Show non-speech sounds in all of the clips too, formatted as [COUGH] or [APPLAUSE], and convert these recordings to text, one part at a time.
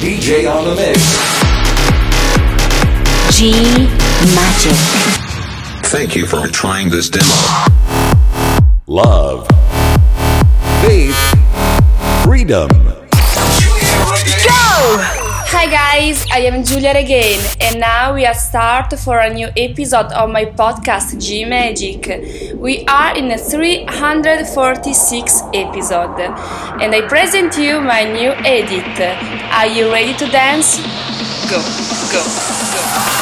DJ on the mix. G Magic. Thank you for trying this demo. Love. Faith. Freedom. Go! Hi guys, I am Giulia Regain, and now we are start for a new episode of my podcast G Magic. We are in a 346 episode and I present you my new edit. Are you ready to dance? Go, go, go.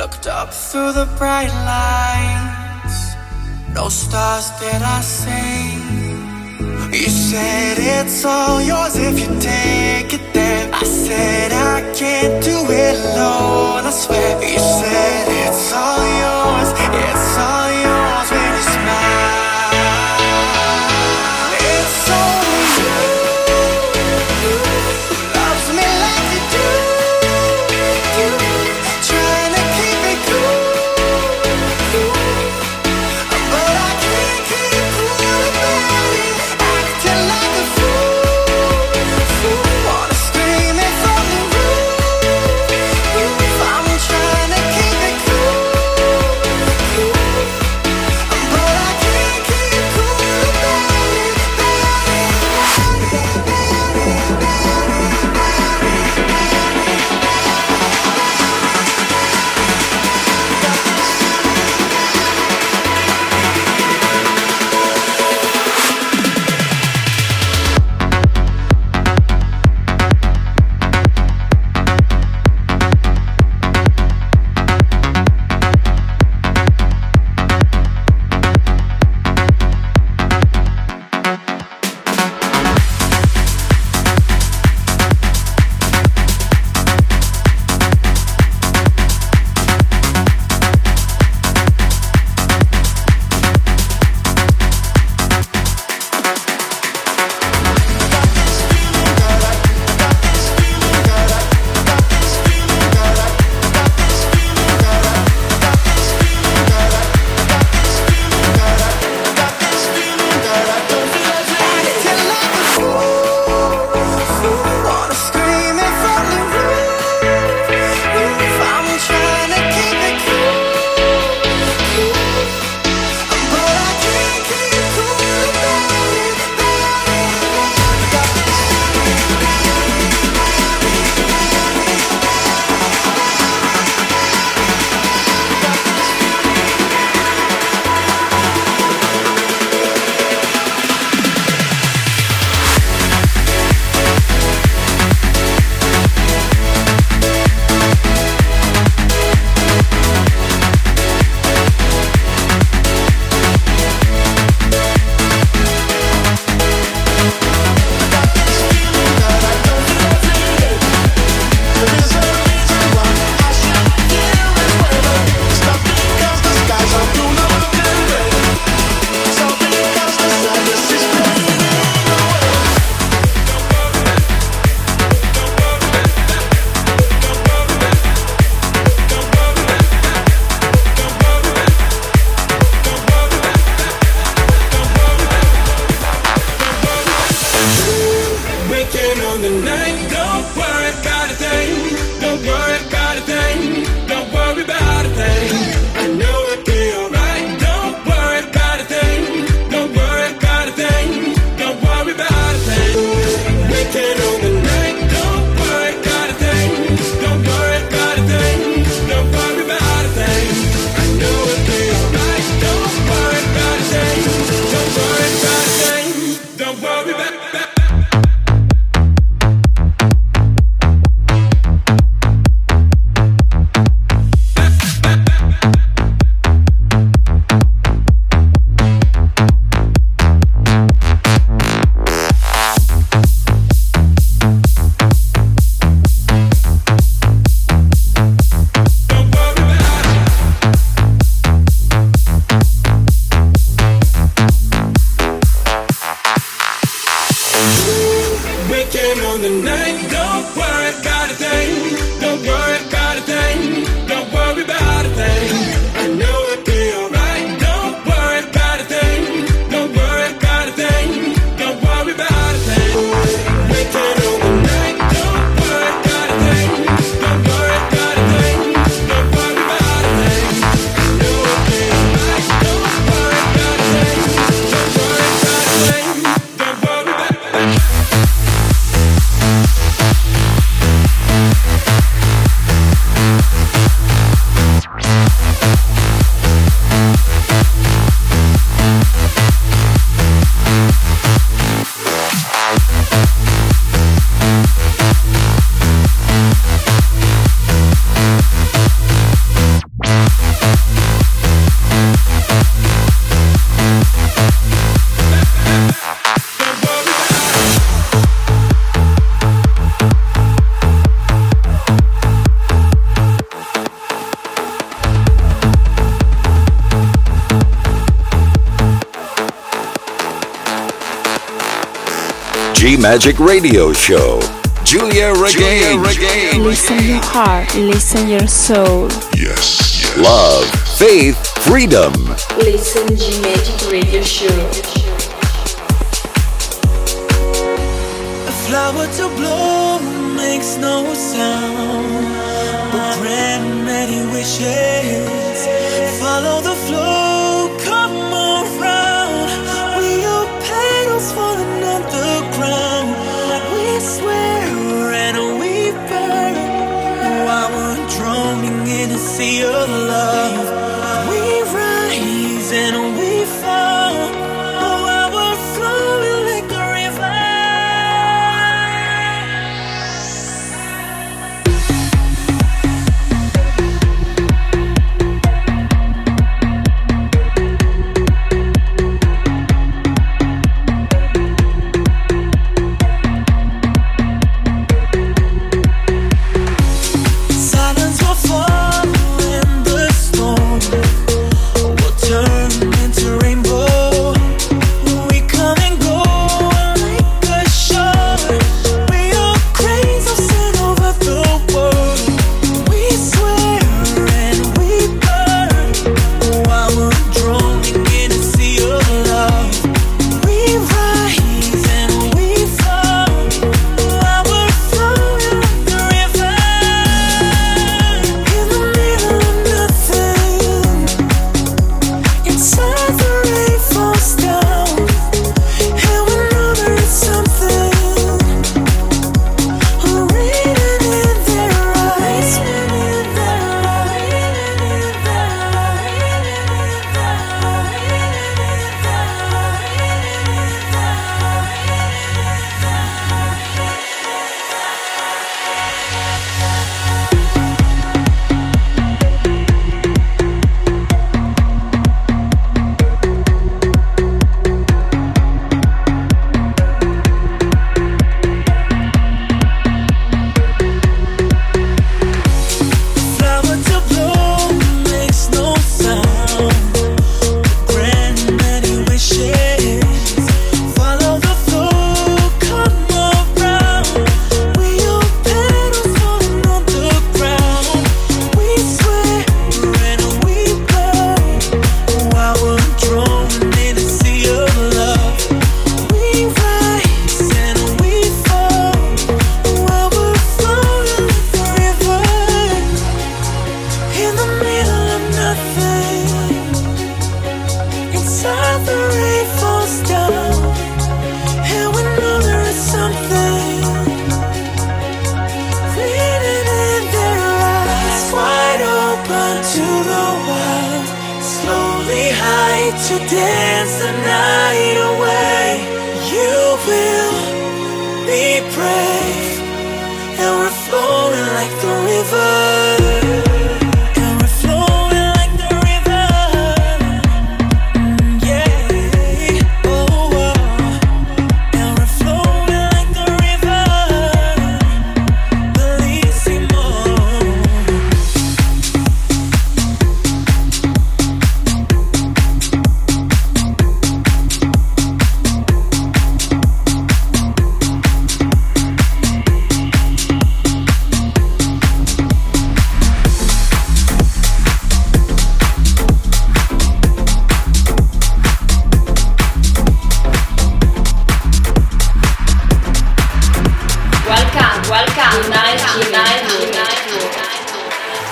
Looked up through the bright lights, no stars did I see. You said it's all yours if you take it there. I said I can't do it alone, I swear. You said it's all yours, it's all. Magic Radio Show. Giulia Regain. Listen your heart, listen your soul. Yes. yes. Love, faith, freedom. Listen G Magic Radio Show. A flower to blow makes no sound, but grant many wishes. Follow the flow.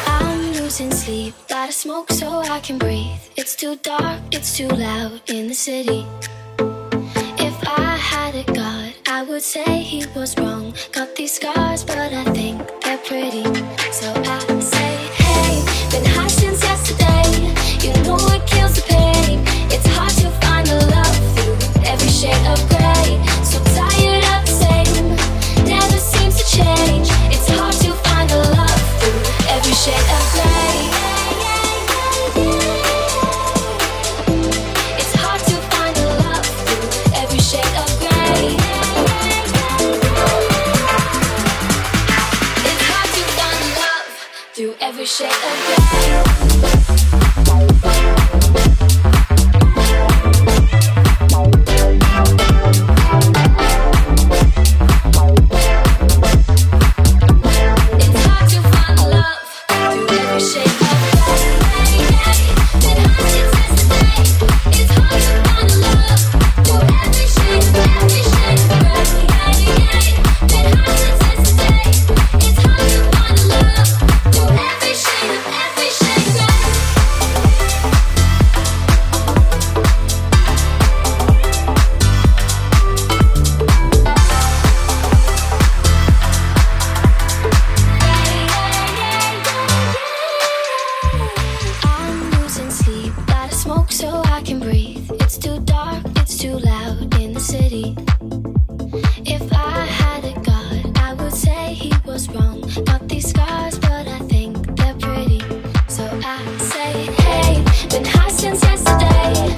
I'm losing sleep, gotta smoke so I can breathe. It's too dark, it's too loud in the city. If I had a god, I would say he was wrong. Got these scars, but I think they're pretty. Say hey, been high since yesterday.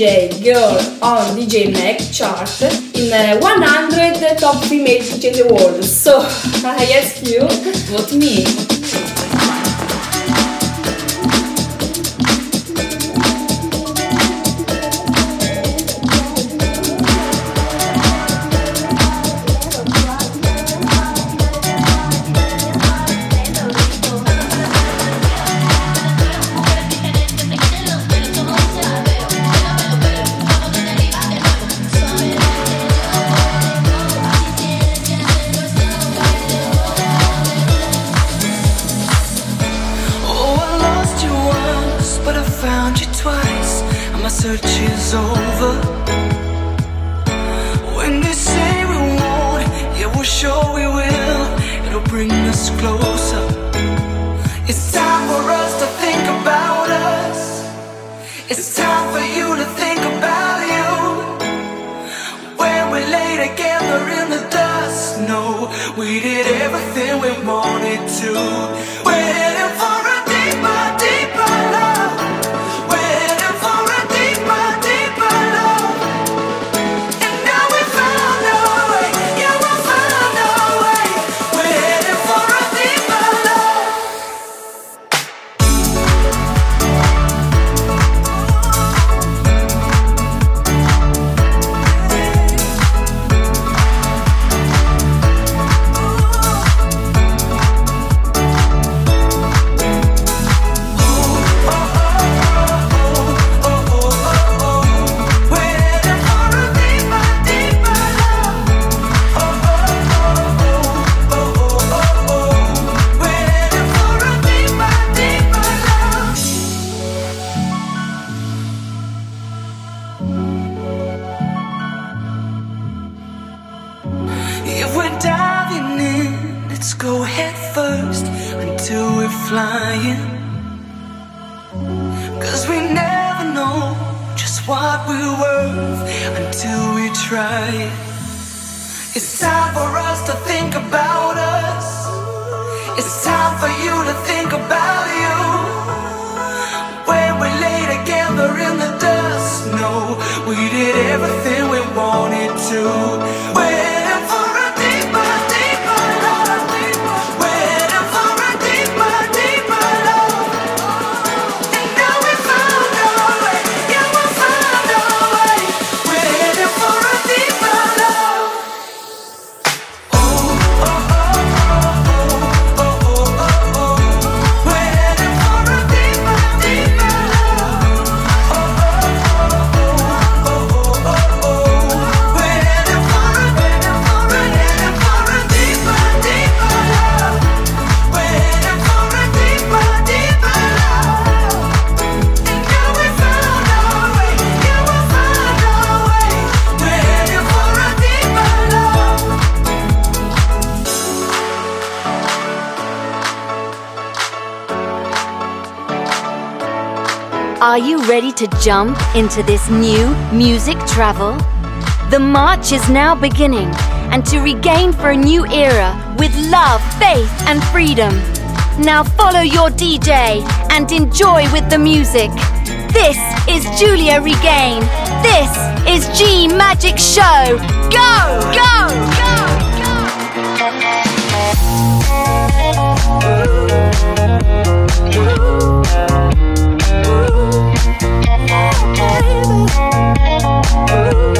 Girl on DJ Mac chart in eh, 100 Top female Females in the World. So [LAUGHS] I ask you, what me? ready to jump into this new music travel? The march is now beginning, and to regain for a new era with love, faith, and freedom. Now follow your DJ and enjoy with the music. This is Giulia Regain. This is G Magic Show. Go, go, go, go. Ooh, ooh. you.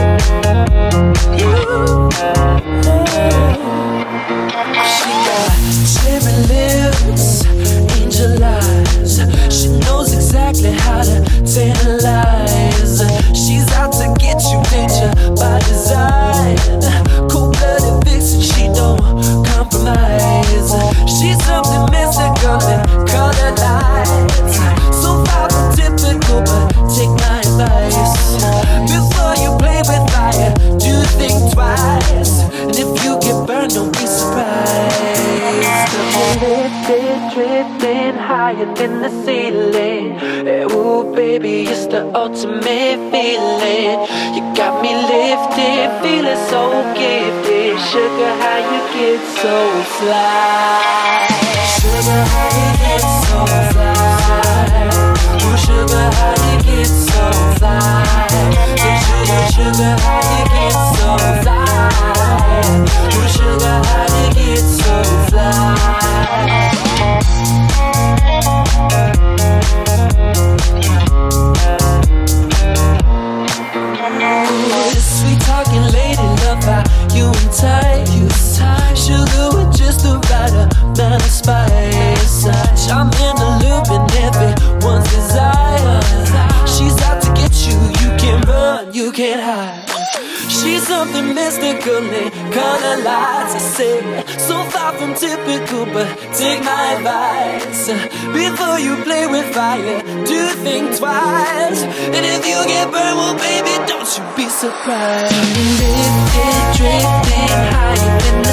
in the ceiling. Hey, Ooh, baby, it's the ultimate feeling. You got me lifted, feeling so gifted. Sugar, how you get so fly? Sugar, how you get so fly? fire. Do think twice. And if you get burned, well, baby, don't you be surprised. Drifting, drifting higher than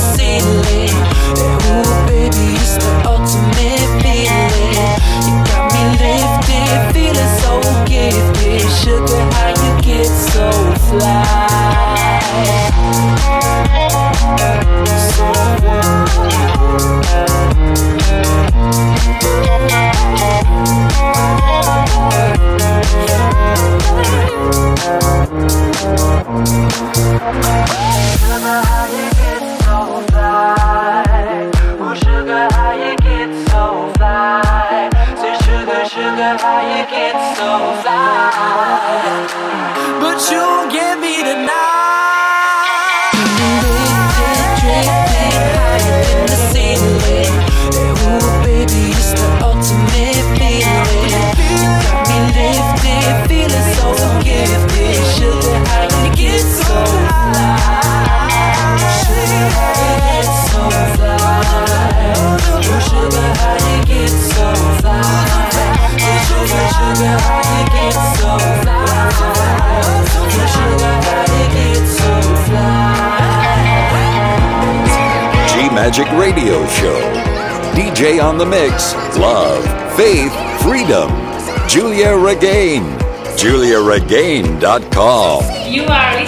Magic Radio Show. DJ on the Mix, Love, Faith, Freedom. Giulia Regain, giuliaregain.com. You are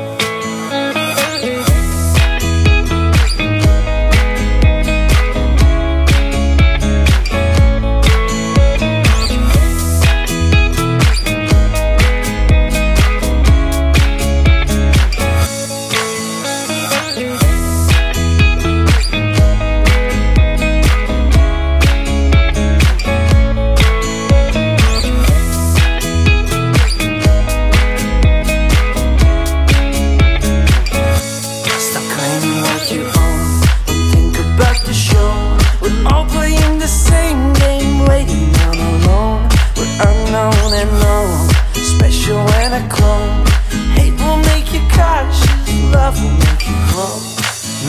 love will make you whole,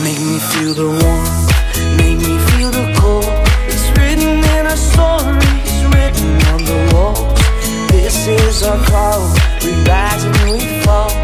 Make me feel the warmth, make me feel the cold. It's written in our stories, written on the walls. This is our call, we rise and we fall.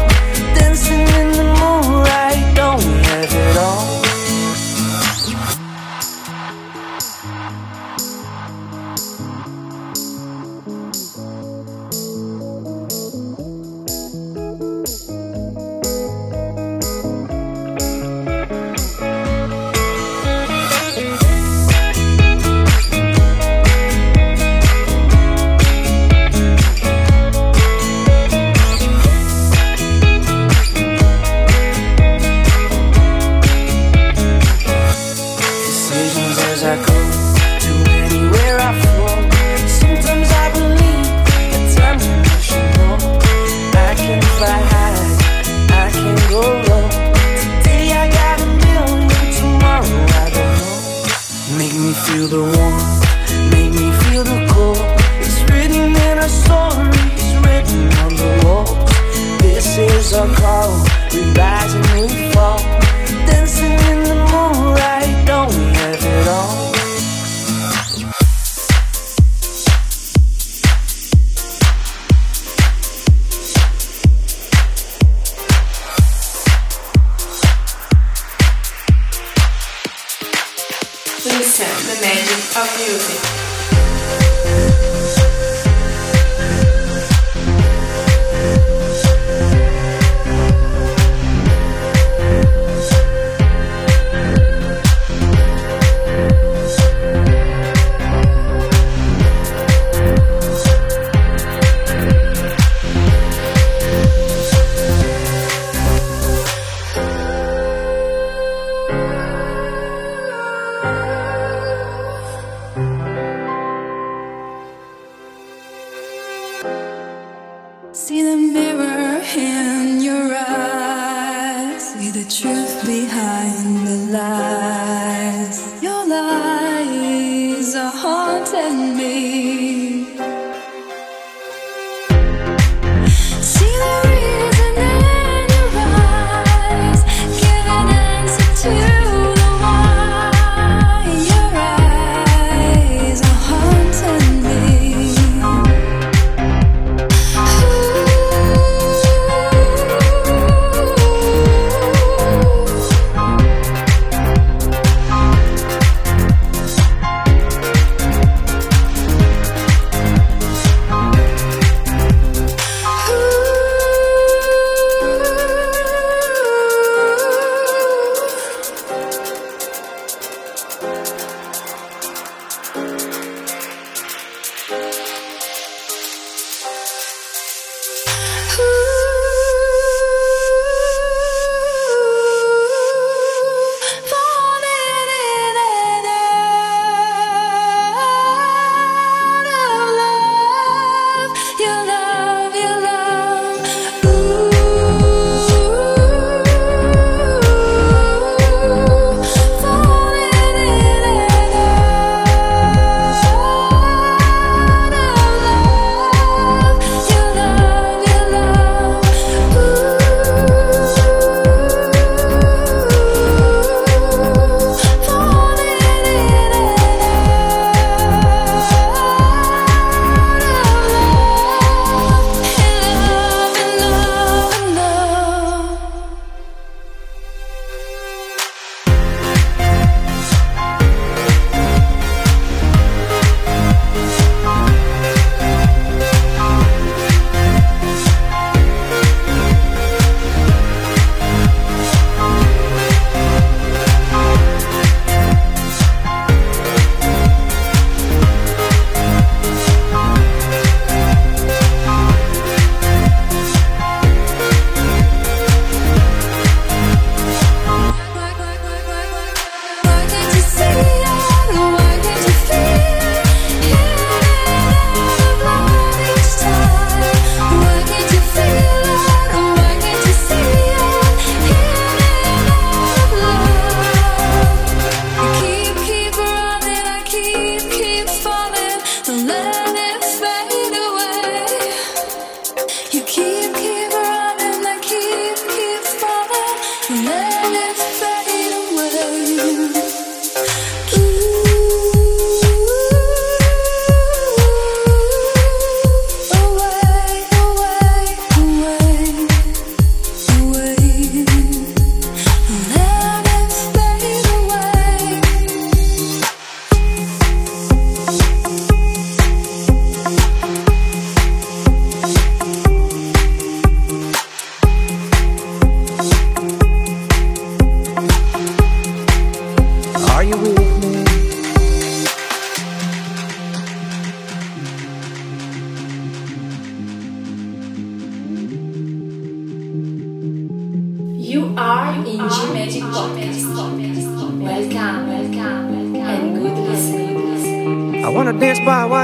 truth behind.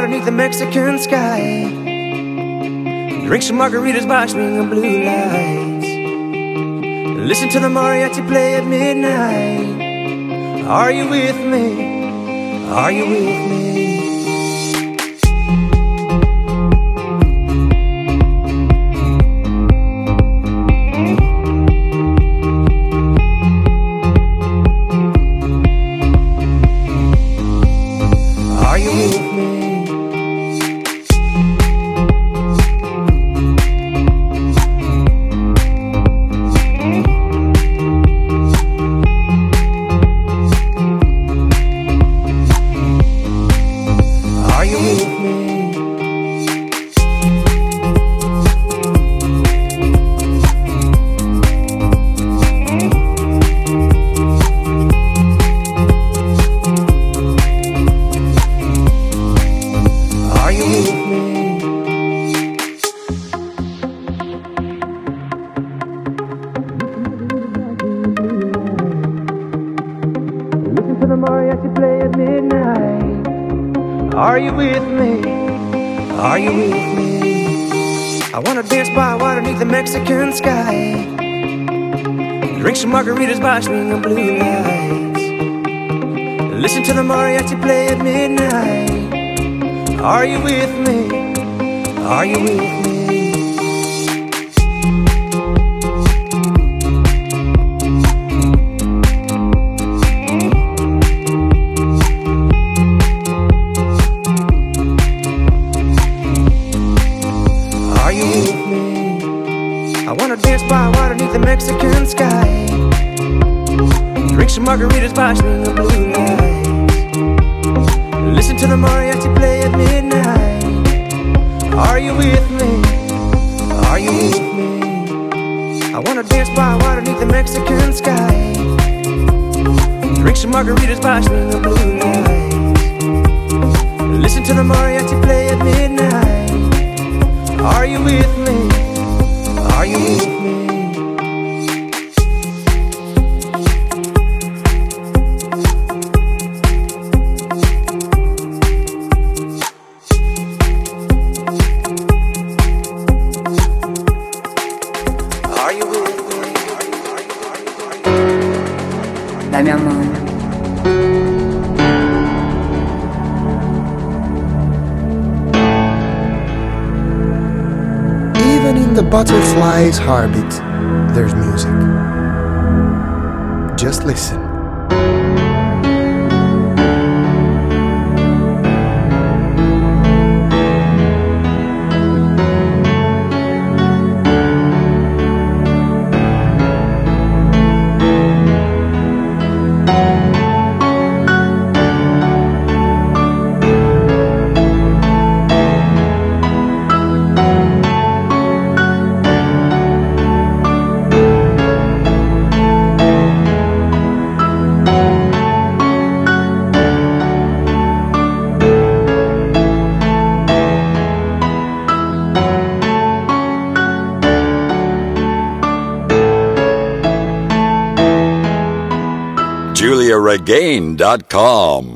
Beneath the Mexican sky. Drink some margaritas by swinging blue lights. Listen to the mariachi play at midnight. Are you with me? Are you with me? By swinging blue lights. Listen to the mariachi play at midnight. Are you with me? Are you with me? Margaritas by swinging blue lights. Listen to the mariachi play at midnight. Are you with me? Are you with me? I wanna dance by water beneath the Mexican sky. Drink some margaritas by swinging blue lights. Listen to the mariachi play at midnight. Are you with me? Are you with me? Butterfly's heartbeat, there's music. Just listen. GiuliaRegain.com.